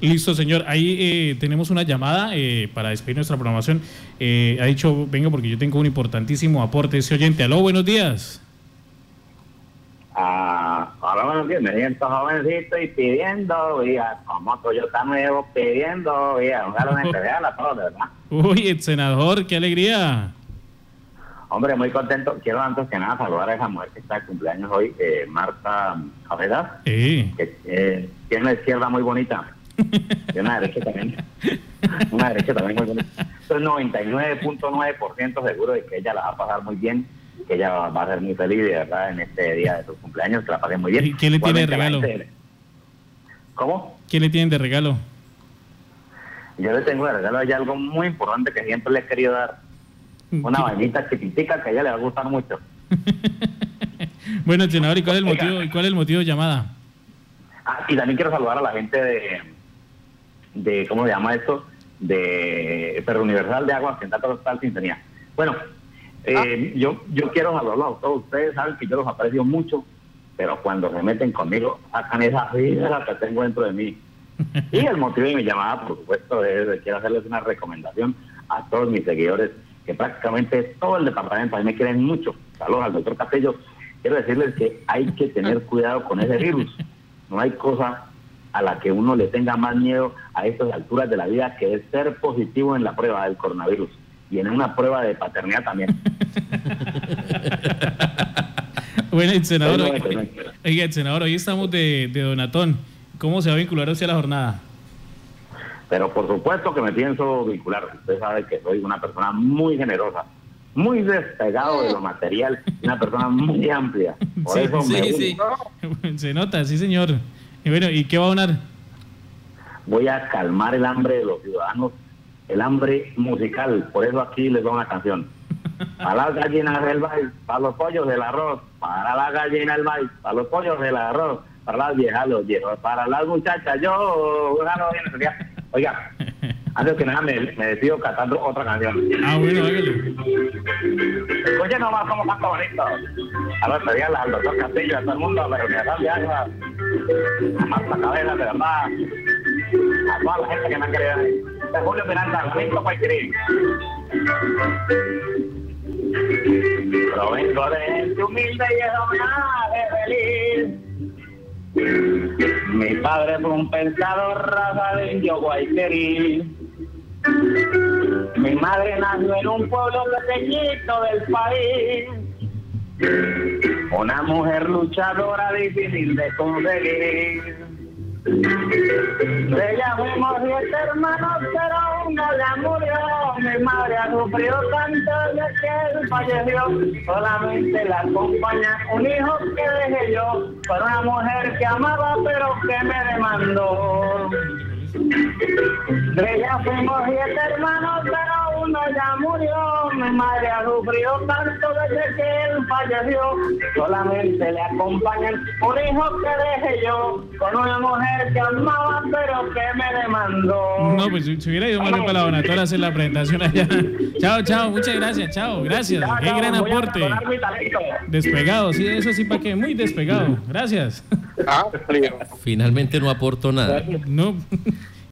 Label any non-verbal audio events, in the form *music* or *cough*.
Listo, señor. Ahí eh, tenemos una llamada eh, para despedir nuestra programación. Eh, ha dicho, venga, porque yo tengo un importantísimo aporte. Ese oyente, aló, buenos días. Ah, hola, buenos días. Me siento jovencito y pidiendo, vía, como Toyota nuevo, pidiendo, vía, un galón de a todos, verdad. Uy, el senador, qué alegría. Hombre, muy contento. Quiero antes que nada saludar a esa mujer que está de cumpleaños hoy, eh, Marta Javeda, Sí. que eh, tiene una izquierda muy bonita *laughs* y una derecha también. Una derecha también muy bonita. Estoy 99.9% seguro de que ella la va a pasar muy bien, que ella va a ser muy feliz, de verdad, en este día de su cumpleaños, que la pase muy bien. ¿Y quién le tiene de regalo? ¿Cómo? ¿Qué le tienen de regalo? Yo le tengo de regalo a ella algo muy importante que siempre le he querido dar. Una vainita chiquitica que a ella le va a gustar mucho. *laughs* Bueno, senador, ¿y cuál es el motivo, y cuál es el motivo de llamada? Ah, y también quiero saludar a la gente de, de ¿cómo se llama esto? De Perro Universal de Agua, que en total sintonía. Bueno, eh, yo, yo quiero saludarlos a todos ustedes, saben que yo los aprecio mucho, pero cuando se meten conmigo, sacan esa fibra que tengo dentro de mí. *laughs* Y el motivo de mi llamada, por supuesto, es de quiero hacerles una recomendación a todos mis seguidores, que prácticamente todo el departamento, a mí me quieren mucho. Saludos al doctor Castillo. Quiero decirles que hay que tener cuidado con ese virus. No hay cosa a la que uno le tenga más miedo a estas alturas de la vida que es ser positivo en la prueba del coronavirus y en una prueba de paternidad también. *laughs* Bueno, el senador, oiga, el senador, hoy estamos de, de Donatón. ¿Cómo se va a vincular usted a la jornada? Pero por supuesto que me pienso vincular. Usted sabe que soy una persona muy generosa, muy despegado de lo material, una persona muy amplia. Por *laughs* Sí, eso me sí, uno. sí. se nota, sí, señor. Y bueno, ¿y qué va a donar? voy a calmar el hambre de los ciudadanos, el hambre musical. Por eso aquí les doy una canción. *laughs* Para las gallinas del maíz, para los pollos del arroz, para la gallina del maíz, para los pollos del arroz, para las viejas los viejos, para las muchachas, yo. Oiga, *laughs* antes que nada me, me decido cantando otra canción. Ah, bueno, hágale. Oye, nomás como canto bonito. A ver, pedíale al doctor Castillo, a todo el mundo, a la Universidad de Agua, a Marta Cabeza, de verdad, a toda la gente que me ha querido. De Julio Miranda, Lamento Guayquirí. Provengo de gente humilde y de feliz. Mi padre fue un pensador raza de. Mi madre nació en un pueblo pequeñito del país. Una mujer luchadora difícil de conseguir. Ella fuimos siete hermanos, pero una ya murió. Mi madre ha sufrido tanto desde que él falleció. Solamente la acompaña un hijo que dejé yo. Por una mujer que amaba, pero que me demandó. De ella fuimos siete hermanos, pero uno ya murió. Mi madre ha sufrido tanto desde que él falleció. Solamente le acompañan un hijo que dejé yo. Con una mujer que amaba, pero que me demandó. No, pues si si hubiera ido más bien para la donatora a hacer la presentación allá. Chao, chao, muchas gracias, chao, gracias. Chao, Qué chao, gran aporte. Despegado, sí, eso sí, para qué, muy despegado. Gracias. Finalmente no aporto nada. No.